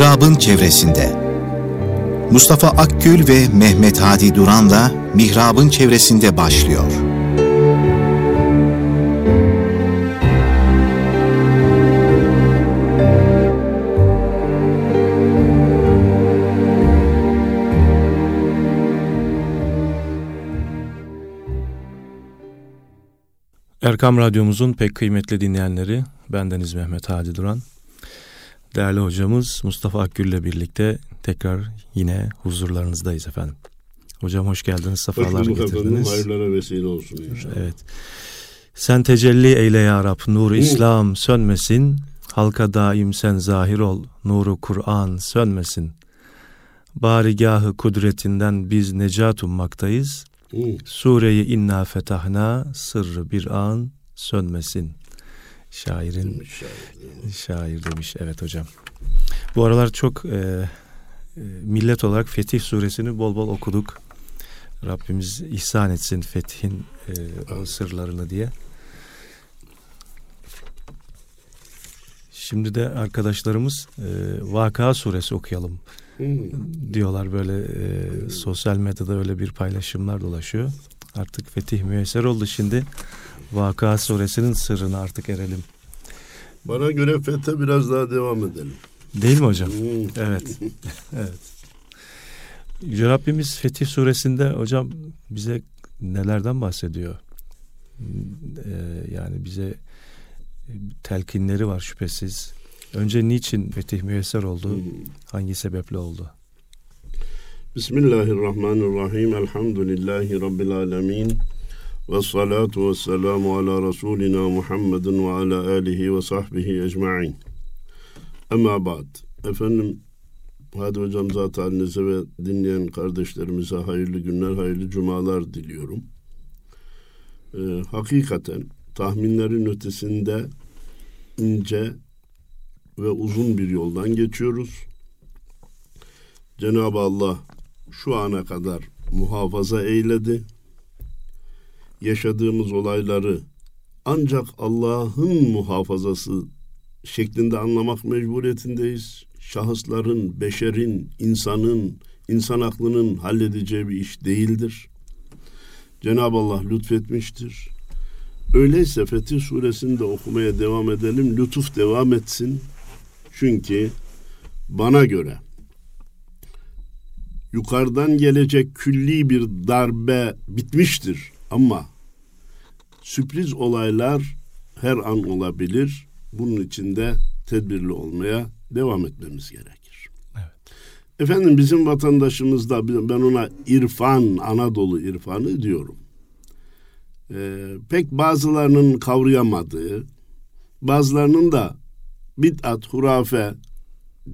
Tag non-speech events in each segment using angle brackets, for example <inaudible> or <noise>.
Mihrab'ın çevresinde. Mustafa Akgül ve Mehmet Hadi Duran'la Mihrab'ın çevresinde başlıyor. Erkam Radyomuzun pek kıymetli dinleyenleri, bendeniz Mehmet Hadi Duran. Değerli hocamız Mustafa Akgül ile birlikte tekrar yine huzurlarınızdayız efendim. Hocam hoş geldiniz, sefalar hoş getirdiniz. Efendim, hayırlara vesile olsun inşallah. Evet. Sen tecelli eyle ya Rab, nur İslam sönmesin. Halka daim sen zahir ol, nuru Kur'an sönmesin. Barigahı kudretinden biz necat ummaktayız. Hı. Sureyi inna fetahna sırrı bir an sönmesin. Şairin Demiş şair. şair demiş evet hocam. Bu aralar çok e, e, millet olarak Fetih suresini bol bol okuduk. Rabbimiz ihsan etsin fethin e, o sırlarını diye. Şimdi de arkadaşlarımız e, Vaka suresi okuyalım Hı. diyorlar böyle e, sosyal medyada öyle bir paylaşımlar dolaşıyor. Artık fetih müyesser oldu şimdi. Vaka suresinin sırrına artık erelim. Bana göre fethe biraz daha devam edelim. Değil mi hocam? Hı. Evet. <laughs> evet. Yüce Rabbimiz Fetih suresinde hocam bize nelerden bahsediyor? Ee, yani bize telkinleri var şüphesiz. Önce niçin fetih müyesser oldu? Hangi sebeple oldu? Bismillahirrahmanirrahim. Elhamdülillahi Rabbil alemin. Ve salatu ve selamu ala Resulina Muhammedin ve ala alihi ve sahbihi ecma'in. Ama ba'd. Efendim, hadi hocam zat halinize ve dinleyen kardeşlerimize hayırlı günler, hayırlı cumalar diliyorum. Ee, hakikaten tahminlerin ötesinde ince ve uzun bir yoldan geçiyoruz. Cenab-ı Allah şu ana kadar muhafaza eyledi. Yaşadığımız olayları ancak Allah'ın muhafazası şeklinde anlamak mecburiyetindeyiz. Şahısların, beşerin, insanın, insan aklının halledeceği bir iş değildir. Cenab-ı Allah lütfetmiştir. Öyleyse Fetih Suresini de okumaya devam edelim. Lütuf devam etsin. Çünkü bana göre yukarıdan gelecek külli bir darbe bitmiştir ama sürpriz olaylar her an olabilir. Bunun için de tedbirli olmaya devam etmemiz gerekir. Evet. Efendim bizim vatandaşımızda ben ona irfan, Anadolu irfanı diyorum. Ee, pek bazılarının kavrayamadığı, bazılarının da bid'at, hurafe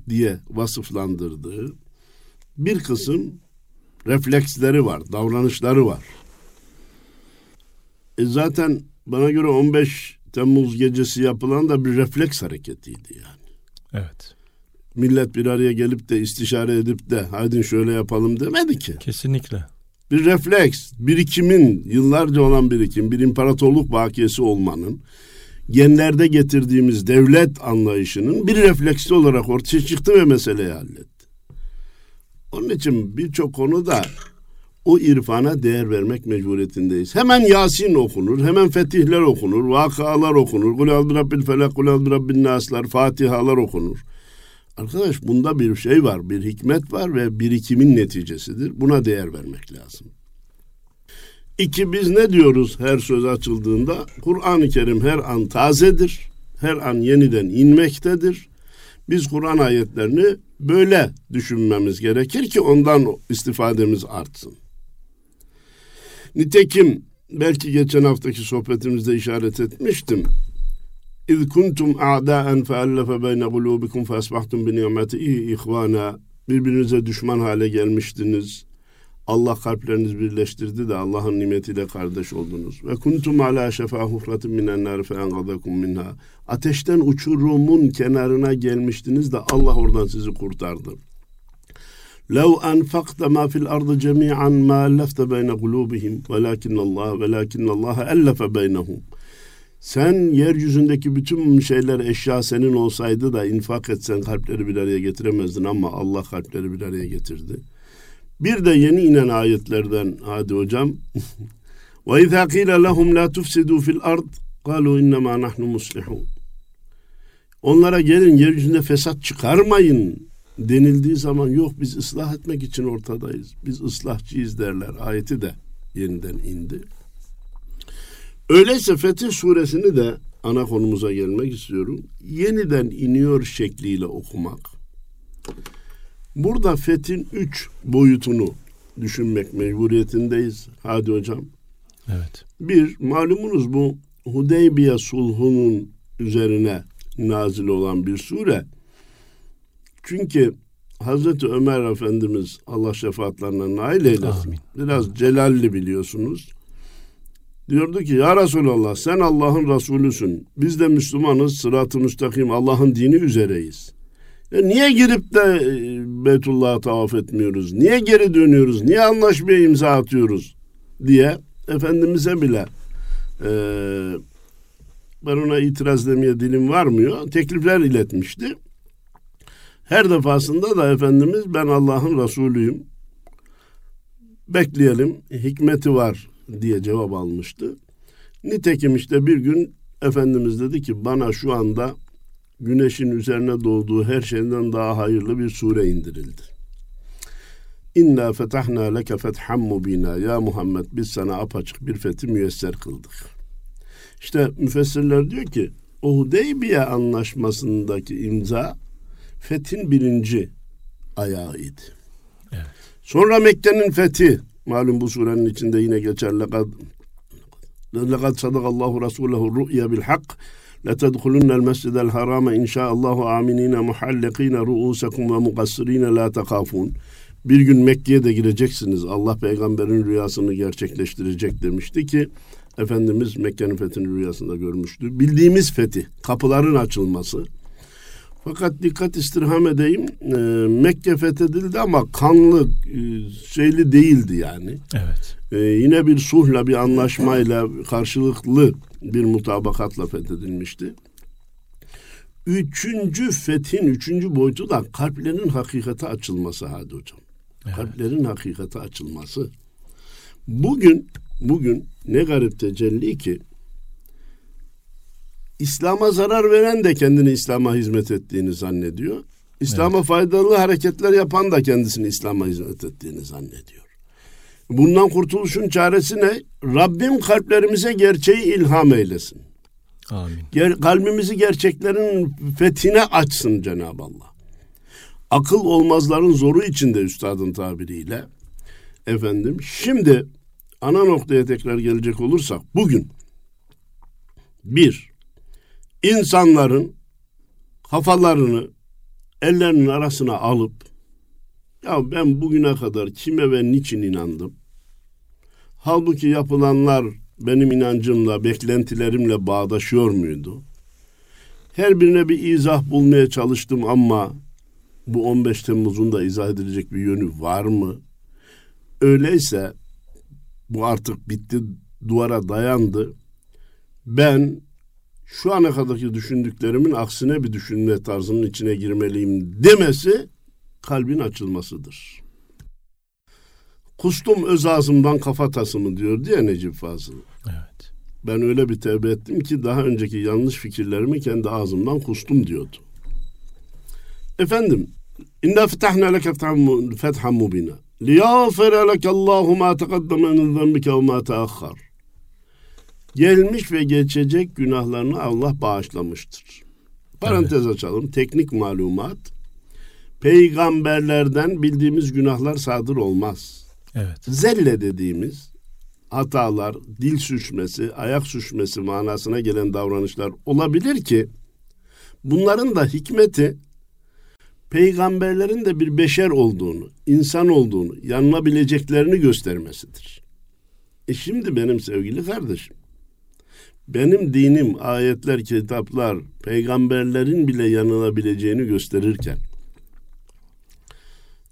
diye vasıflandırdığı bir kısım refleksleri var, davranışları var. E zaten bana göre 15 Temmuz gecesi yapılan da bir refleks hareketiydi yani. Evet. Millet bir araya gelip de istişare edip de haydi şöyle yapalım demedi ki. Kesinlikle. Bir refleks, birikimin, yıllarca olan birikim, bir imparatorluk bakiyesi olmanın, genlerde getirdiğimiz devlet anlayışının bir refleksi olarak ortaya çıktı ve meseleyi halletti. Onun için birçok konuda o irfana değer vermek mecburiyetindeyiz. Hemen Yasin okunur, hemen fetihler okunur, vakalar okunur, Kul al rabbil felak, kul al rabbin naslar, fatihalar okunur. Arkadaş bunda bir şey var, bir hikmet var ve birikimin neticesidir. Buna değer vermek lazım. İki biz ne diyoruz her söz açıldığında? Kur'an-ı Kerim her an tazedir, her an yeniden inmektedir. Biz Kur'an ayetlerini böyle düşünmemiz gerekir ki ondan istifademiz artsın. Nitekim belki geçen haftaki sohbetimizde işaret etmiştim. İz kuntum a'daen feallefe beyne kulubikum fesbahtum bi nimetihi ihvana. Birbirinize düşman hale gelmiştiniz. Allah kalplerinizi birleştirdi de Allah'ın nimetiyle kardeş oldunuz. Ve kuntum ala şefa hufratin minen nar fe engadakum minha. Ateşten uçurumun kenarına gelmiştiniz de Allah oradan sizi kurtardı. لو أنفقت ما في الأرض جميعا ما ألفت بين قلوبهم ولكن الله ولكن الله ألف بينهم Sen yeryüzündeki bütün şeyler eşya senin olsaydı da infak etsen kalpleri bir araya getiremezdin ama Allah kalpleri bir araya getirdi. Bir de yeni inen ayetlerden hadi hocam. <laughs> Ve izâ kîle lehum lâ tufsidû fil ard kâlû innemâ nahnu muslihûn. Onlara gelin yeryüzünde fesat çıkarmayın denildiği zaman yok biz ıslah etmek için ortadayız. Biz ıslahçıyız derler. Ayeti de yeniden indi. Öyleyse Fetih suresini de ana konumuza gelmek istiyorum. Yeniden iniyor şekliyle okumak. Burada Fethin üç boyutunu düşünmek mecburiyetindeyiz. Hadi hocam. Evet. Bir, malumunuz bu Hudeybiye sulhunun üzerine nazil olan bir sure. Çünkü Hazreti Ömer Efendimiz Allah şefaatlerine nail eylesin. Amin. Biraz celalli biliyorsunuz. Diyordu ki ya Resulallah sen Allah'ın Resulüsün. Biz de Müslümanız sırat-ı müstakim Allah'ın dini üzereyiz. E niye girip de e, Beytullah'a tavaf etmiyoruz? Niye geri dönüyoruz? Niye anlaşmaya imza atıyoruz? diye Efendimiz'e bile e, ben ona itiraz demeye dilim varmıyor. Teklifler iletmişti. Her defasında da Efendimiz ben Allah'ın Resulüyüm. Bekleyelim hikmeti var diye cevap almıştı. Nitekim işte bir gün Efendimiz dedi ki bana şu anda güneşin üzerine doğduğu her şeyden daha hayırlı bir sure indirildi. İnna fetahna leke fethan mubina. Ya Muhammed biz sana apaçık bir fethi müyesser kıldık. İşte müfessirler diyor ki o Hudeybiye anlaşmasındaki imza fethin birinci ayağıydı. Evet. Sonra Mekke'nin fethi malum bu surenin içinde yine geçer. Lekad lekad sadakallahu rasulehu ru'ya bil hak لتدخلن المسجد الحرام إن شاء الله آمنين محلقين رؤوسكم ومقصرين لا تخافون bir gün Mekke'ye de gireceksiniz. Allah peygamberin rüyasını gerçekleştirecek demişti ki Efendimiz Mekke'nin fethini rüyasında görmüştü. Bildiğimiz fethi, kapıların açılması. fakat dikkat istirham edeyim. E, Mekke fethedildi ama kanlı e, şeyli değildi yani. Evet. E, yine bir sulhla, bir anlaşmayla, karşılıklı bir mutabakatla fethedilmişti. Üçüncü fethin üçüncü boyutu da kalplerin hakikate açılması hadi hocam. Evet. Kalplerin hakikate açılması. Bugün bugün ne garip tecelli ki İslam'a zarar veren de kendini İslam'a hizmet ettiğini zannediyor. İslam'a evet. faydalı hareketler yapan da kendisini İslam'a hizmet ettiğini zannediyor. Bundan kurtuluşun çaresi ne? Rabbim kalplerimize gerçeği ilham eylesin. Amin. Ger kalbimizi gerçeklerin fethine açsın Cenab-ı Allah. Akıl olmazların zoru içinde üstadın tabiriyle. Efendim şimdi ana noktaya tekrar gelecek olursak bugün bir insanların kafalarını ellerinin arasına alıp ya ben bugüne kadar kime ve niçin inandım? Halbuki yapılanlar benim inancımla, beklentilerimle bağdaşıyor muydu? Her birine bir izah bulmaya çalıştım ama bu 15 Temmuz'un da izah edilecek bir yönü var mı? Öyleyse bu artık bitti, duvara dayandı. Ben şu ana kadarki düşündüklerimin aksine bir düşünme tarzının içine girmeliyim demesi kalbin açılmasıdır. Kustum öz ağzımdan kafatasımı diyor diye Necip Fazıl. Evet. Ben öyle bir tevbe ettim ki daha önceki yanlış fikirlerimi kendi ağzımdan kustum diyordu. Efendim, inna fetahna leke fethan mubina. Liyağfere leke Allahu ma teqaddeme min zenbike ve ma teahhar. Gelmiş ve geçecek günahlarını Allah bağışlamıştır. Parantez açalım. Teknik malumat. Peygamberlerden bildiğimiz günahlar sadır olmaz. Evet. Zelle dediğimiz hatalar, dil süşmesi, ayak süşmesi manasına gelen davranışlar olabilir ki bunların da hikmeti peygamberlerin de bir beşer olduğunu, insan olduğunu, yanılabileceklerini göstermesidir. E şimdi benim sevgili kardeşim, benim dinim, ayetler, kitaplar, peygamberlerin bile yanılabileceğini gösterirken,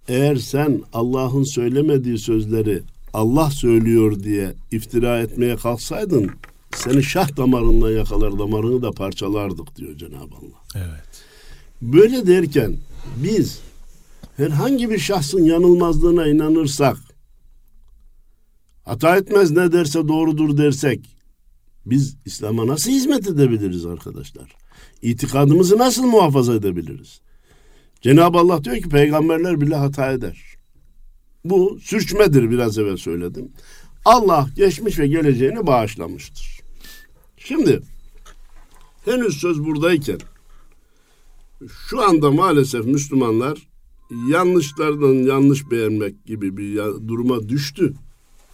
eğer sen Allah'ın söylemediği sözleri Allah söylüyor diye iftira etmeye kalksaydın seni şah damarından yakalar damarını da parçalardık diyor Cenab-ı Allah. Evet. Böyle derken biz herhangi bir şahsın yanılmazlığına inanırsak hata etmez ne derse doğrudur dersek biz İslam'a nasıl hizmet edebiliriz arkadaşlar? İtikadımızı nasıl muhafaza edebiliriz? Cenab-ı Allah diyor ki peygamberler bile hata eder. Bu sürçmedir biraz evvel söyledim. Allah geçmiş ve geleceğini bağışlamıştır. Şimdi henüz söz buradayken şu anda maalesef Müslümanlar yanlışlardan yanlış beğenmek gibi bir duruma düştü.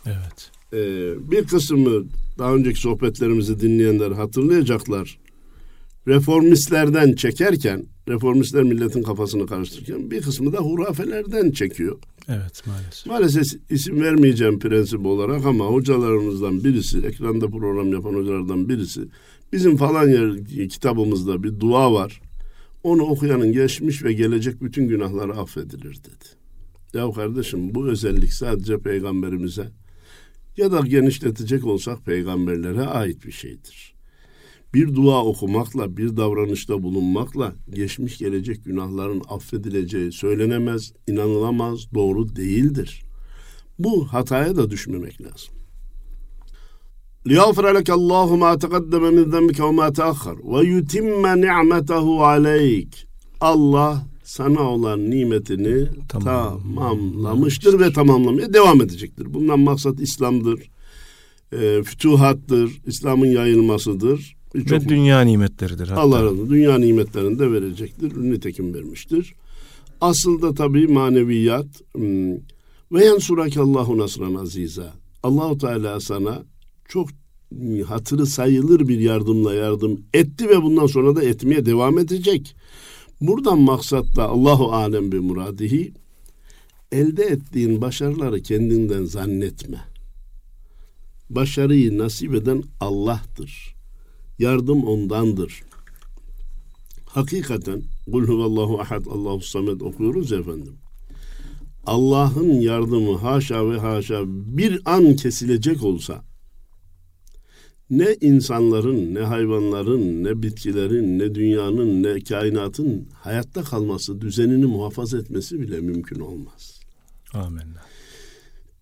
Evet. Ee, bir kısmı daha önceki sohbetlerimizi dinleyenler hatırlayacaklar. Reformistlerden çekerken, reformistler milletin kafasını karıştırırken bir kısmı da hurafelerden çekiyor. Evet maalesef. Maalesef isim vermeyeceğim prensip olarak ama hocalarımızdan birisi, ekranda program yapan hocalardan birisi bizim falan yer kitabımızda bir dua var. Onu okuyanın geçmiş ve gelecek bütün günahları affedilir dedi. Ya kardeşim bu özellik sadece peygamberimize ya da genişletecek olsak peygamberlere ait bir şeydir. Bir dua okumakla, bir davranışta bulunmakla geçmiş gelecek günahların affedileceği söylenemez, inanılamaz, doğru değildir. Bu hataya da düşmemek lazım. لِيَغْفِرَ لَكَ اللّٰهُ مَا تَقَدَّمَ مِنْ ذَنْبِكَ وَمَا تَأَخَّرْ وَيُتِمَّ نِعْمَتَهُ عَلَيْكَ Allah sana olan nimetini tamam. tamamlamıştır ve tamamlamaya devam edecektir. Bundan maksat İslam'dır, e, fütuhattır, İslam'ın yayılmasıdır. Ve dünya nimetleridir. Hatta. Allah razı dünya nimetlerini de verecektir. Nitekim vermiştir. Asıl da tabii maneviyat hmm, ve Allahu nasran aziza. Allahu Teala sana çok hatırı sayılır bir yardımla yardım etti ve bundan sonra da etmeye devam edecek. Buradan maksat da Allahu alem bir muradihi elde ettiğin başarıları kendinden zannetme. Başarıyı nasip eden Allah'tır. Yardım ondandır. Hakikaten Kul huvallahu ahad Allahu samed okuyoruz efendim. Allah'ın yardımı haşa ve haşa bir an kesilecek olsa ne insanların, ne hayvanların, ne bitkilerin, ne dünyanın, ne kainatın hayatta kalması, düzenini muhafaza etmesi bile mümkün olmaz. Amin.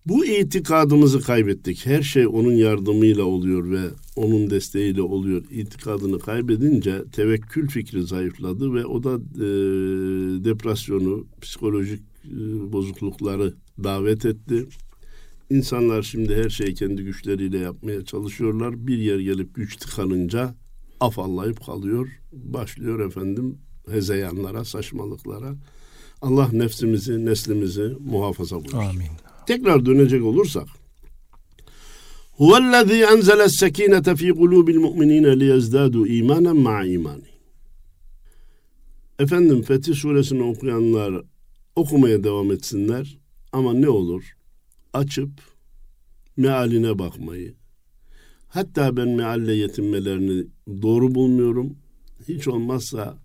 Bu itikadımızı kaybettik. Her şey onun yardımıyla oluyor ve onun desteğiyle oluyor. İtikadını kaybedince tevekkül fikri zayıfladı ve o da e, depresyonu, psikolojik e, bozuklukları davet etti. İnsanlar şimdi her şeyi kendi güçleriyle yapmaya çalışıyorlar. Bir yer gelip güç tıkanınca afallayıp kalıyor. Başlıyor efendim hezeyanlara, saçmalıklara. Allah nefsimizi, neslimizi muhafaza buyursun. Amin. Tekrar dönecek olursak. Huvellezî enzele sekinete fî kulûbil mu'minîne liyezdâdû îmânen ma'a imani. Efendim Fetih suresini okuyanlar okumaya devam etsinler ama ne olur? Açıp mealine bakmayı. Hatta ben mealle yetinmelerini doğru bulmuyorum. Hiç olmazsa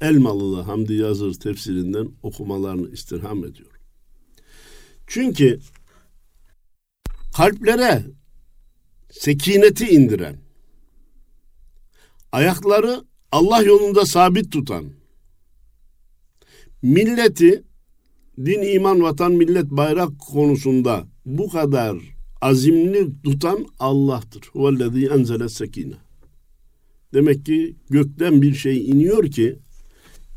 Elmalılı Hamdi Yazır tefsirinden okumalarını istirham ediyorum. Çünkü kalplere sekineti indiren, ayakları Allah yolunda sabit tutan, milleti din, iman, vatan, millet, bayrak konusunda bu kadar azimli tutan Allah'tır. Huvellezî enzele sekine. Demek ki gökten bir şey iniyor ki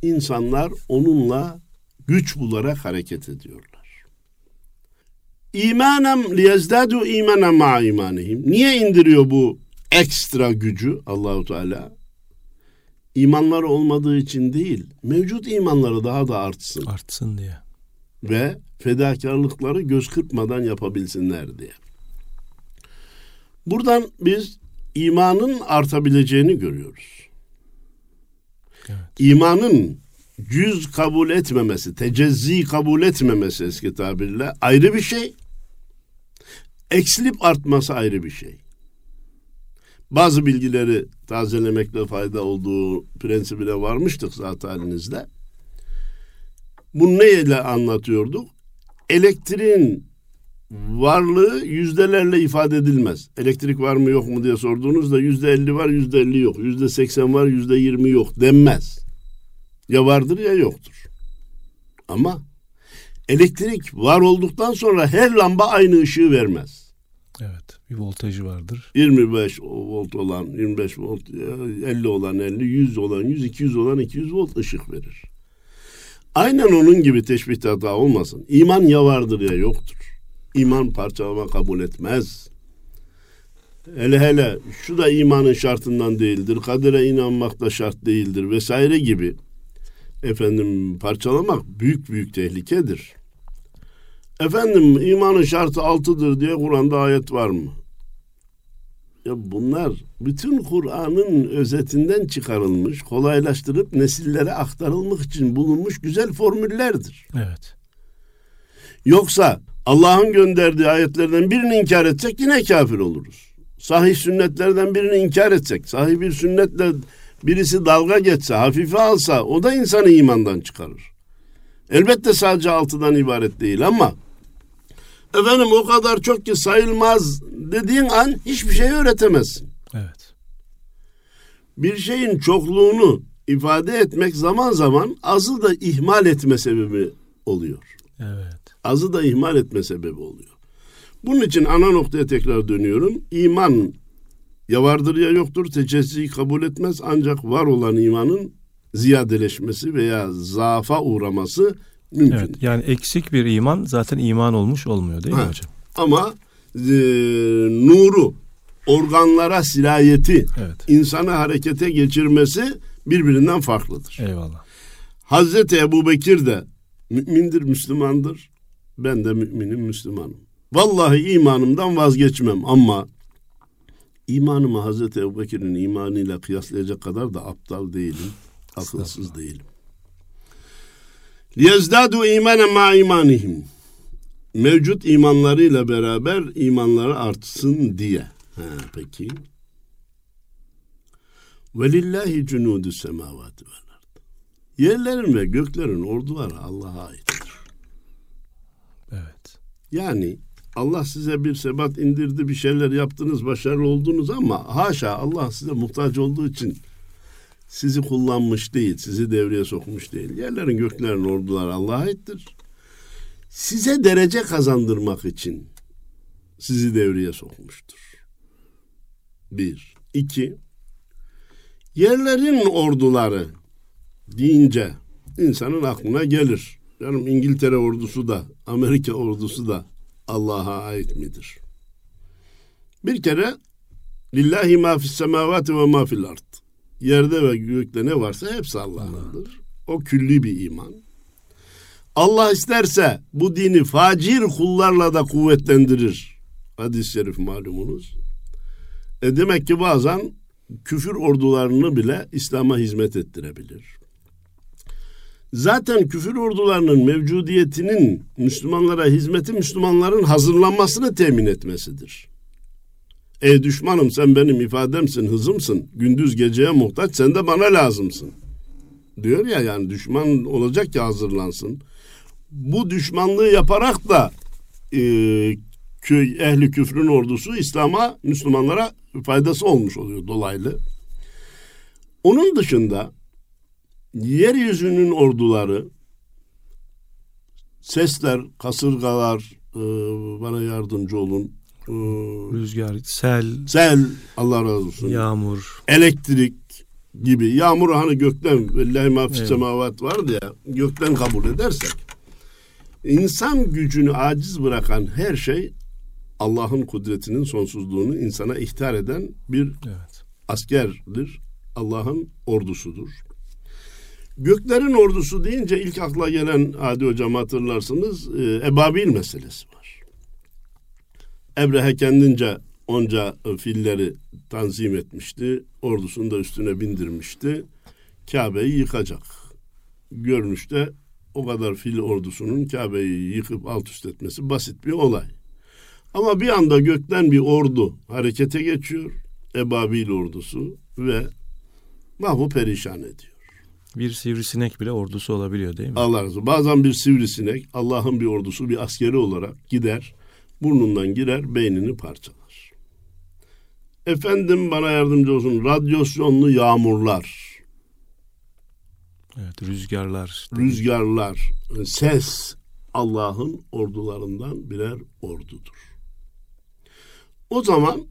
insanlar onunla güç bularak hareket ediyorlar. İmanem liyezdadu imanen ma imanihim. Niye indiriyor bu ekstra gücü Allahu Teala? İmanları olmadığı için değil, mevcut imanları daha da artsın. Artsın diye ve fedakarlıkları göz kırpmadan yapabilsinler diye. Buradan biz imanın artabileceğini görüyoruz. Evet. İmanın cüz kabul etmemesi, tecezzi kabul etmemesi eski tabirle ayrı bir şey. Eksilip artması ayrı bir şey. Bazı bilgileri tazelemekle fayda olduğu prensibine varmıştık zaten halinizde. Bunu neyle anlatıyorduk? Elektriğin varlığı yüzdelerle ifade edilmez. Elektrik var mı yok mu diye sorduğunuzda yüzde elli var yüzde elli yok. Yüzde seksen var yüzde yirmi yok denmez. Ya vardır ya yoktur. Ama elektrik var olduktan sonra her lamba aynı ışığı vermez. Evet. Bir voltajı vardır. 25 volt olan 25 volt, 50 olan 50, 100 olan 100, 200 olan 200 volt ışık verir. Aynen onun gibi teşbihte hata olmasın. İman ya vardır ya yoktur. İman parçalama kabul etmez. Hele hele şu da imanın şartından değildir. Kadere inanmak da şart değildir vesaire gibi. Efendim parçalamak büyük büyük tehlikedir. Efendim imanın şartı altıdır diye Kur'an'da ayet var mı? Ya bunlar bütün Kur'an'ın özetinden çıkarılmış, kolaylaştırıp nesillere aktarılmak için bulunmuş güzel formüllerdir. Evet. Yoksa Allah'ın gönderdiği ayetlerden birini inkar etsek yine kafir oluruz. Sahih sünnetlerden birini inkar etsek, sahih bir sünnetle birisi dalga geçse, hafife alsa o da insanı imandan çıkarır. Elbette sadece altıdan ibaret değil ama efendim o kadar çok ki sayılmaz dediğin an hiçbir şey öğretemezsin. Evet. Bir şeyin çokluğunu ifade etmek zaman zaman azı da ihmal etme sebebi oluyor. Evet. Azı da ihmal etme sebebi oluyor. Bunun için ana noktaya tekrar dönüyorum. İman ya vardır ya yoktur. Tecelliyi kabul etmez ancak var olan imanın ziyadeleşmesi veya zaafa uğraması mümkün. Evet, yani eksik bir iman zaten iman olmuş olmuyor değil mi ha. hocam? Ama e, nuru, organlara sirayeti, evet. insanı harekete geçirmesi birbirinden farklıdır. Eyvallah. Hazreti Ebu Bekir de mümindir, Müslümandır. Ben de müminim, Müslümanım. Vallahi imanımdan vazgeçmem ama imanımı Hazreti Ebu Bekir'in imanıyla kıyaslayacak kadar da aptal değilim, akılsız değilim. Liyezdadu imanen ma imanihim. Mevcut imanlarıyla beraber imanları artsın diye. Ha, peki. Velillahi cunudu semavati vel ard. Yerlerin ve göklerin orduları Allah'a aittir. Evet. Yani Allah size bir sebat indirdi, bir şeyler yaptınız, başarılı oldunuz ama haşa Allah size muhtaç olduğu için sizi kullanmış değil, sizi devreye sokmuş değil. Yerlerin göklerin ordular Allah'a aittir. Size derece kazandırmak için sizi devreye sokmuştur. Bir. iki. Yerlerin orduları deyince insanın aklına gelir. Canım İngiltere ordusu da, Amerika ordusu da Allah'a ait midir? Bir kere lillahi ma fis semavati ve ma fil ard. Yerde ve gökte ne varsa hepsi Allah'ındır. O külli bir iman. Allah isterse bu dini facir kullarla da kuvvetlendirir. Hadis-i şerif malumunuz. E demek ki bazen küfür ordularını bile İslam'a hizmet ettirebilir. Zaten küfür ordularının mevcudiyetinin Müslümanlara hizmeti Müslümanların hazırlanmasını temin etmesidir. Ey düşmanım sen benim ifademsin, hızımsın. Gündüz geceye muhtaç sen de bana lazımsın. Diyor ya yani düşman olacak ki hazırlansın. Bu düşmanlığı yaparak da e, köy ehli küfrün ordusu İslam'a, Müslümanlara faydası olmuş oluyor dolaylı. Onun dışında yeryüzünün orduları sesler, kasırgalar e, bana yardımcı olun ee, Rüzgar, sel, sel Allah razı olsun. Yağmur, elektrik gibi. Yağmur hani gökten vellahi mafis evet. semavat vardı ya gökten kabul edersek insan gücünü aciz bırakan her şey Allah'ın kudretinin sonsuzluğunu insana ihtar eden bir evet. askerdir. Allah'ın ordusudur. Göklerin ordusu deyince ilk akla gelen Adi Hocam hatırlarsınız e, ebabil meselesi var. Ebrehe kendince onca filleri tanzim etmişti. Ordusunu da üstüne bindirmişti. Kabe'yi yıkacak. Görünüşte o kadar fil ordusunun Kabe'yi yıkıp alt üst etmesi basit bir olay. Ama bir anda gökten bir ordu harekete geçiyor. Ebabil ordusu ve mahvu perişan ediyor. Bir sivrisinek bile ordusu olabiliyor değil mi? Allah razı Bazen bir sivrisinek Allah'ın bir ordusu bir askeri olarak gider burnundan girer, beynini parçalar. Efendim bana yardımcı olsun. Radyasyonlu yağmurlar, Evet, rüzgarlar. rüzgarlar, ses Allah'ın ordularından birer ordudur. O zaman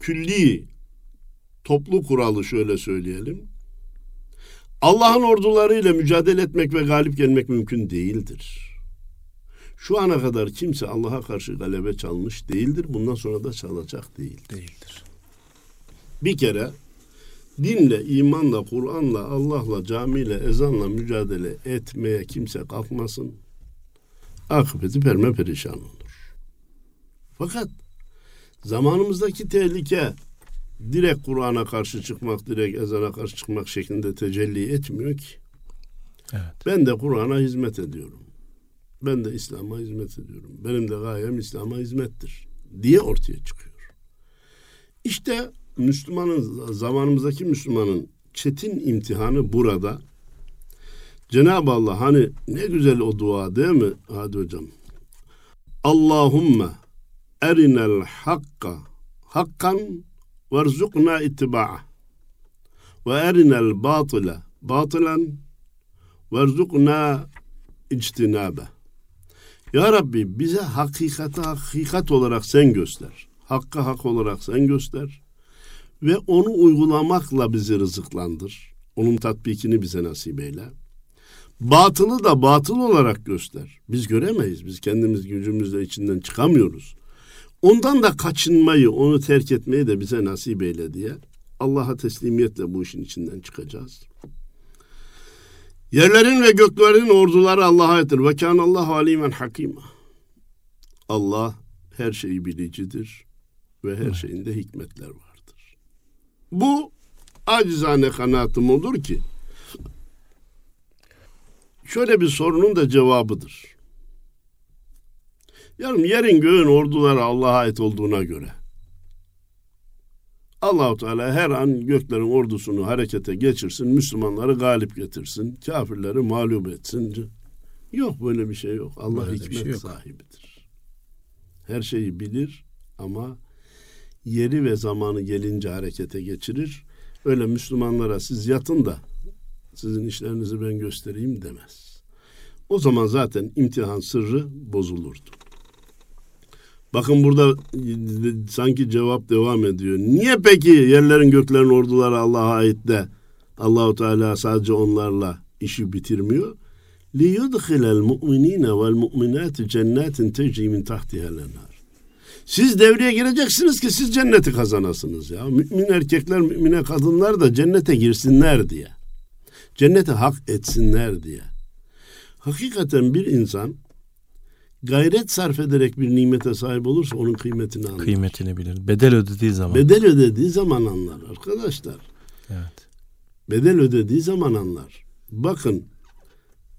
külli toplu kuralı şöyle söyleyelim. Allah'ın ordularıyla mücadele etmek ve galip gelmek mümkün değildir. Şu ana kadar kimse Allah'a karşı galebe çalmış değildir. Bundan sonra da çalacak değil. Değildir. Bir kere dinle, imanla, Kur'an'la, Allah'la, camiyle, ezanla mücadele etmeye kimse kalkmasın. Akıbeti perme perişan olur. Fakat zamanımızdaki tehlike direkt Kur'an'a karşı çıkmak, direkt ezana karşı çıkmak şeklinde tecelli etmiyor ki. Evet. Ben de Kur'an'a hizmet ediyorum. Ben de İslam'a hizmet ediyorum. Benim de gayem İslam'a hizmettir diye ortaya çıkıyor. İşte Müslümanın zamanımızdaki Müslümanın çetin imtihanı burada. Cenab-ı Allah hani ne güzel o dua değil mi Hadi hocam? Allahümme erinel hakka hakkan verzukna ittiba'a ve erinel batıla batılan verzukna ictinabe. Ya Rabbi bize hakikati hakikat olarak sen göster. Hakkı hak olarak sen göster. Ve onu uygulamakla bizi rızıklandır. Onun tatbikini bize nasip eyle. Batılı da batıl olarak göster. Biz göremeyiz. Biz kendimiz gücümüzle içinden çıkamıyoruz. Ondan da kaçınmayı, onu terk etmeyi de bize nasip eyle diye Allah'a teslimiyetle bu işin içinden çıkacağız. Yerlerin ve göklerin orduları Allah'a aittir. Ve kânallahu alimen hakîmâ. Allah her şeyi bilicidir ve her şeyinde hikmetler vardır. Bu acizane kanaatim olur ki şöyle bir sorunun da cevabıdır. Yani yerin göğün orduları Allah'a ait olduğuna göre Allahu Teala her an göklerin ordusunu harekete geçirsin, Müslümanları galip getirsin, kafirleri mağlup etsin. Yok böyle bir şey yok. Allah Böyle hikmet şey yok. sahibidir. Her şeyi bilir ama yeri ve zamanı gelince harekete geçirir. Öyle Müslümanlara siz yatın da sizin işlerinizi ben göstereyim demez. O zaman zaten imtihan sırrı bozulurdu. Bakın burada e, sanki cevap devam ediyor. Niye peki yerlerin göklerin orduları Allah'a ait de Allahu Teala sadece onlarla işi bitirmiyor? Li yudkhilal mu'minine vel mu'minati cennetin tecri min tahtiha'l. Siz devreye gireceksiniz ki siz cenneti kazanasınız ya. Mümin erkekler, mümine kadınlar da cennete girsinler diye. Cennete hak etsinler diye. Hakikaten bir insan gayret sarf ederek bir nimete sahip olursa onun kıymetini anlar. Kıymetini bilir. Bedel ödediği zaman. Bedel ödediği zaman anlar arkadaşlar. evet. Bedel ödediği zaman anlar. Bakın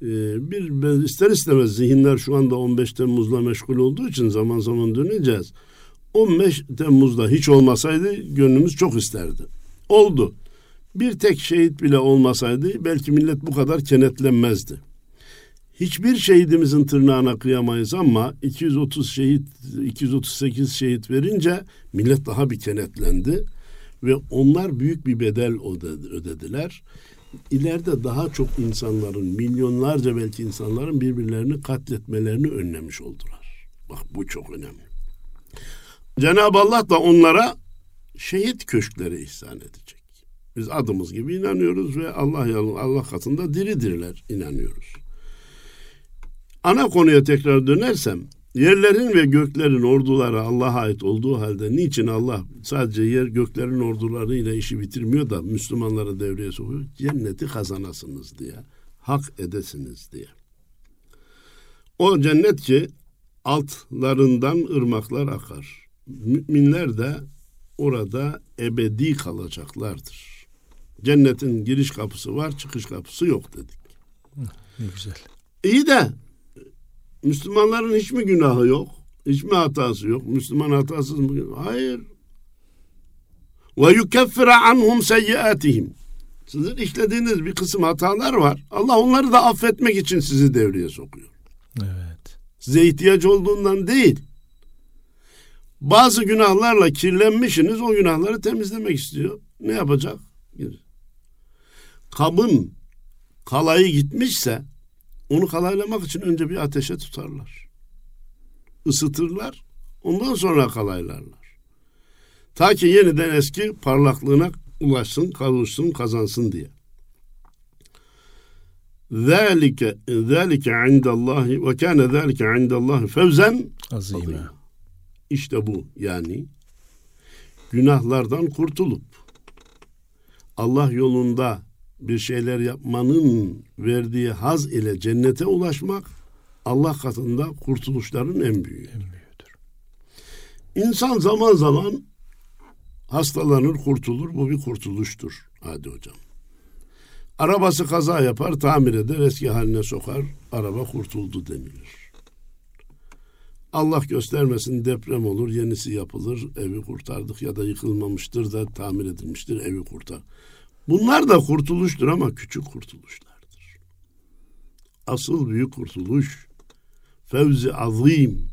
e, bir ister istemez zihinler şu anda 15 Temmuz'la meşgul olduğu için zaman zaman döneceğiz. 15 Temmuz'da hiç olmasaydı gönlümüz çok isterdi. Oldu. Bir tek şehit bile olmasaydı belki millet bu kadar kenetlenmezdi. Hiçbir şehidimizin tırnağına kıyamayız ama 230 şehit 238 şehit verince millet daha bir kenetlendi ve onlar büyük bir bedel öde- ödediler. İleride daha çok insanların, milyonlarca belki insanların birbirlerini katletmelerini önlemiş oldular. Bak bu çok önemli. Cenab-ı Allah da onlara şehit köşkleri ihsan edecek. Biz adımız gibi inanıyoruz ve Allah yolun Allah katında diridirler inanıyoruz. Ana konuya tekrar dönersem yerlerin ve göklerin orduları Allah'a ait olduğu halde niçin Allah sadece yer göklerin ordularıyla işi bitirmiyor da Müslümanları devreye sokuyor? Cenneti kazanasınız diye, hak edesiniz diye. O cennet ki altlarından ırmaklar akar. Müminler de orada ebedi kalacaklardır. Cennetin giriş kapısı var, çıkış kapısı yok dedik. Ne güzel. İyi de Müslümanların hiç mi günahı yok? Hiç mi hatası yok? Müslüman hatasız mı? Hayır. Ve yukeffire anhum seyyiatihim. Sizin işlediğiniz bir kısım hatalar var. Allah onları da affetmek için sizi devreye sokuyor. Evet. Size ihtiyaç olduğundan değil. Bazı günahlarla kirlenmişsiniz o günahları temizlemek istiyor. Ne yapacak? Kabın kalayı gitmişse onu kalaylamak için önce bir ateşe tutarlar. Isıtırlar. Ondan sonra kalaylarlar. Ta ki yeniden eski parlaklığına ulaşsın, kavuşsun, kazansın diye. Zalike zalike indallahi ve kana zalike indallahi fevzen azime. İşte bu yani günahlardan kurtulup Allah yolunda bir şeyler yapmanın verdiği haz ile cennete ulaşmak Allah katında kurtuluşların en büyüğü. En büyüğüdür. İnsan zaman zaman hastalanır, kurtulur. Bu bir kurtuluştur. Hadi hocam. Arabası kaza yapar, tamir eder, eski haline sokar. Araba kurtuldu denilir. Allah göstermesin deprem olur, yenisi yapılır, evi kurtardık ya da yıkılmamıştır da tamir edilmiştir, evi kurtar. Bunlar da kurtuluştur ama küçük kurtuluşlardır. Asıl büyük kurtuluş, fevzi azim,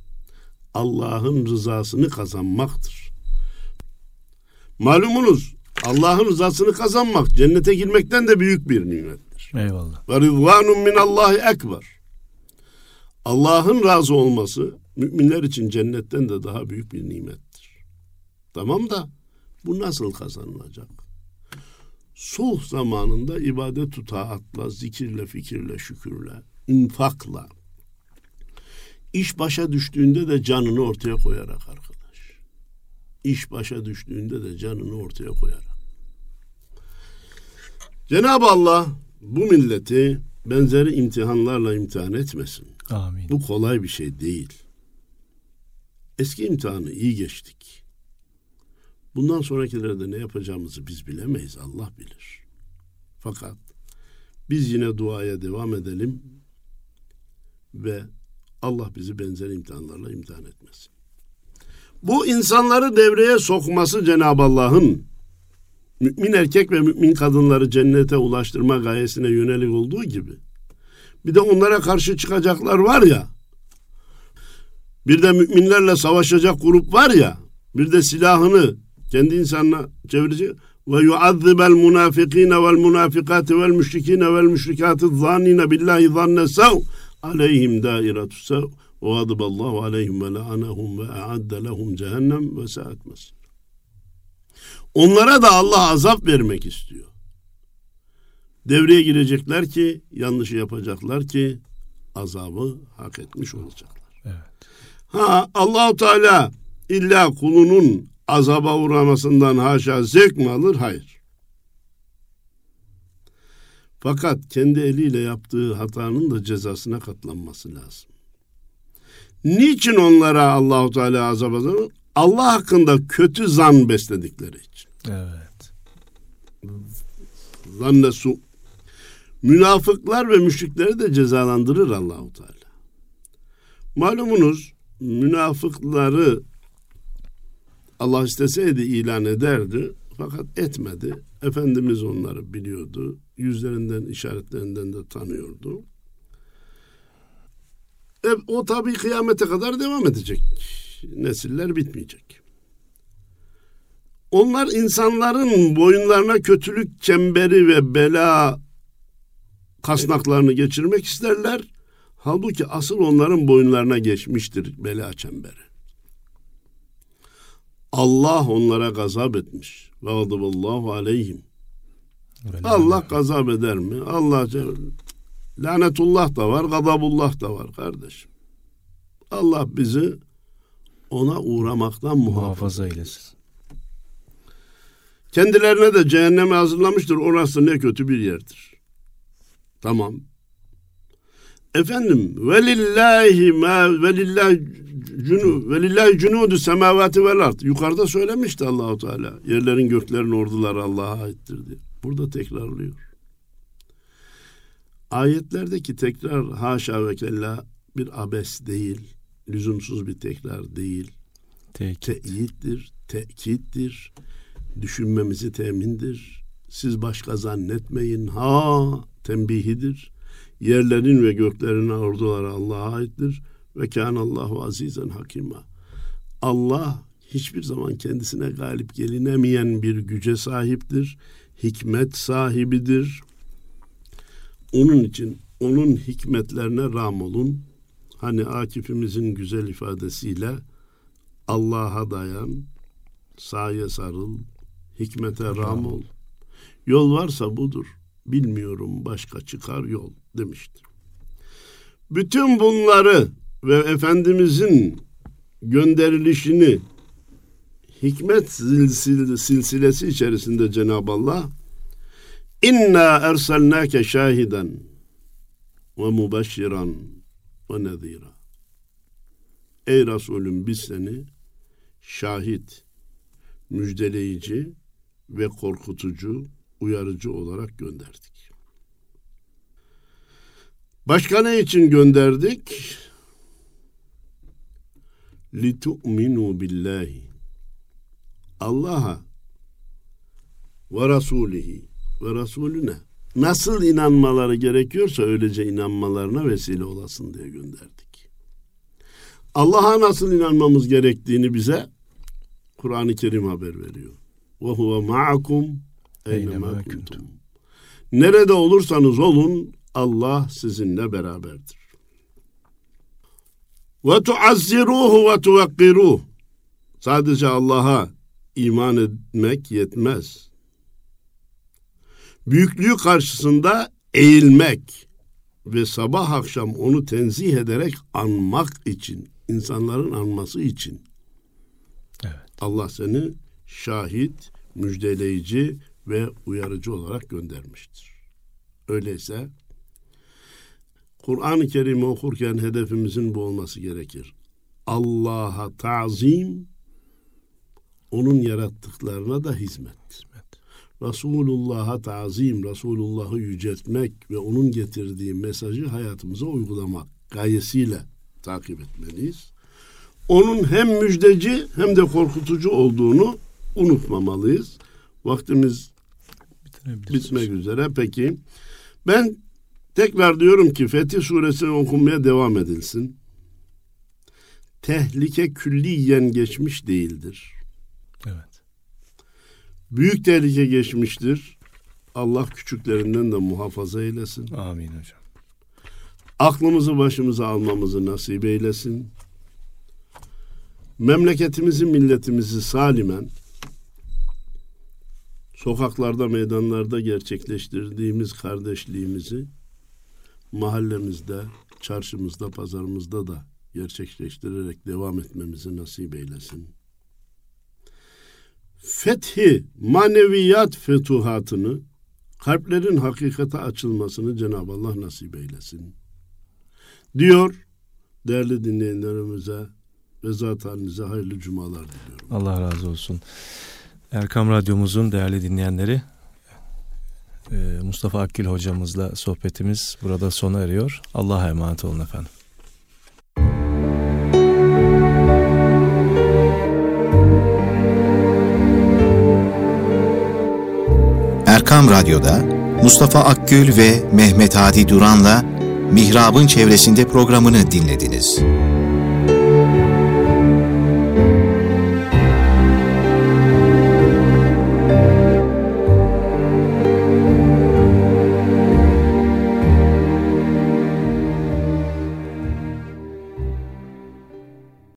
Allah'ın rızasını kazanmaktır. Malumunuz Allah'ın rızasını kazanmak cennete girmekten de büyük bir nimettir. Eyvallah. Ve rizvanun minallahi ekber. Allah'ın razı olması müminler için cennetten de daha büyük bir nimettir. Tamam da bu nasıl kazanılacak? Sulh zamanında ibadet taatla, zikirle, fikirle, şükürle, infakla. İş başa düştüğünde de canını ortaya koyarak arkadaş. İş başa düştüğünde de canını ortaya koyarak. Cenab-ı Allah bu milleti benzeri imtihanlarla imtihan etmesin. Amin. Bu kolay bir şey değil. Eski imtihanı iyi geçtik. Bundan sonrakilerde ne yapacağımızı biz bilemeyiz. Allah bilir. Fakat biz yine duaya devam edelim ve Allah bizi benzer imtihanlarla imtihan etmesin. Bu insanları devreye sokması Cenab-ı Allah'ın mümin erkek ve mümin kadınları cennete ulaştırma gayesine yönelik olduğu gibi bir de onlara karşı çıkacaklar var ya bir de müminlerle savaşacak grup var ya bir de silahını kendi insanına çevirecek ve yuazzibel munafikine vel munafikati vel müşrikine vel müşrikati zannine billahi zanne sev aleyhim dairetu sev ve gadiballahu aleyhim ve la'anahum ve a'adde lehum cehennem ve saat masir. Onlara da Allah azap vermek istiyor. Devreye girecekler ki, yanlışı yapacaklar ki azabı hak etmiş olacaklar. Evet. Ha Allahu Teala illa kulunun azaba uğramasından haşa zevk mi alır? Hayır. Fakat kendi eliyle yaptığı hatanın da cezasına katlanması lazım. Niçin onlara Allahu Teala azap alır? Allah hakkında kötü zan besledikleri için. Evet. Zanne su. Münafıklar ve müşrikleri de cezalandırır Allahu Teala. Malumunuz münafıkları Allah isteseydi ilan ederdi fakat etmedi. Efendimiz onları biliyordu. Yüzlerinden, işaretlerinden de tanıyordu. E, o tabii kıyamete kadar devam edecek. Nesiller bitmeyecek. Onlar insanların boyunlarına kötülük çemberi ve bela kasnaklarını geçirmek isterler. Halbuki asıl onların boyunlarına geçmiştir bela çemberi. Allah onlara gazap etmiş. Ve gadaballahu aleyhim. Allah gazap eder mi? Allah lanetullah da var, gadabullah da var kardeşim. Allah bizi ona uğramaktan muhafaza, Muhafaza eylesin. Kendilerine de cehenneme hazırlamıştır. Orası ne kötü bir yerdir. Tamam. Efendim velillahi ma velillahi cunu velillahi cunudu semavati vel ard. Yukarıda söylemişti Allahu Teala. Yerlerin göklerin orduları Allah'a aittir diye. Burada tekrarlıyor. Ayetlerdeki tekrar haşa ve kella bir abes değil, lüzumsuz bir tekrar değil. Tekit. Teyittir, tekittir, düşünmemizi temindir. Siz başka zannetmeyin. Ha tembihidir. Yerlerin ve göklerin orduları Allah'a aittir. Ve kânallahu azizen hakima. Allah hiçbir zaman kendisine galip gelinemeyen bir güce sahiptir. Hikmet sahibidir. Onun için onun hikmetlerine ram olun. Hani Akif'imizin güzel ifadesiyle Allah'a dayan, saye sarıl, hikmete ram ol. Yol varsa budur. Bilmiyorum başka çıkar yol demiştir. Bütün bunları ve Efendimizin gönderilişini hikmet silsilesi içerisinde Cenab-ı Allah İnna erselnake şahiden ve mubeşşiran ve nezira. Ey Resulüm biz seni şahit, müjdeleyici ve korkutucu, uyarıcı olarak gönderdik. Başka ne için gönderdik? لِتُؤْمِنُوا billahi. Allah'a ve Resulihi ve Resulüne nasıl inanmaları gerekiyorsa öylece inanmalarına vesile olasın diye gönderdik. Allah'a nasıl inanmamız gerektiğini bize Kur'an-ı Kerim haber veriyor. Ve huve ma'akum eynema kuntum. Nerede olursanız olun Allah sizinle beraberdir. Ve tuazziruhu ve tuvekkiruh. Sadece Allah'a iman etmek yetmez. Büyüklüğü karşısında eğilmek ve sabah akşam onu tenzih ederek anmak için, insanların anması için. Evet. Allah seni şahit, müjdeleyici ve uyarıcı olarak göndermiştir. Öyleyse Kur'an-ı Kerim'i okurken hedefimizin bu olması gerekir. Allah'a tazim, onun yarattıklarına da hizmet. hizmet. Resulullah'a tazim, Resulullah'ı yüceltmek ve onun getirdiği mesajı hayatımıza uygulamak gayesiyle takip etmeliyiz. Onun hem müjdeci hem de korkutucu olduğunu unutmamalıyız. Vaktimiz bitmek üzere. Peki ben tekrar diyorum ki Fetih suresini okunmaya devam edilsin. Tehlike külliyen geçmiş değildir. Evet. Büyük tehlike geçmiştir. Allah küçüklerinden de muhafaza eylesin. Amin hocam. Aklımızı başımıza almamızı nasip eylesin. Memleketimizi, milletimizi salimen sokaklarda, meydanlarda gerçekleştirdiğimiz kardeşliğimizi mahallemizde, çarşımızda, pazarımızda da gerçekleştirerek devam etmemizi nasip eylesin. Fethi, maneviyat fütuhatını, kalplerin hakikate açılmasını Cenab-ı Allah nasip eylesin. Diyor, değerli dinleyenlerimize ve zat halinize hayırlı cumalar diliyorum. Allah razı olsun. Erkam Radyomuzun değerli dinleyenleri Mustafa Akgül hocamızla sohbetimiz burada sona eriyor. Allah'a emanet olun efendim. Erkam Radyo'da Mustafa Akgül ve Mehmet Hadi Duran'la Mihrab'ın çevresinde programını dinlediniz.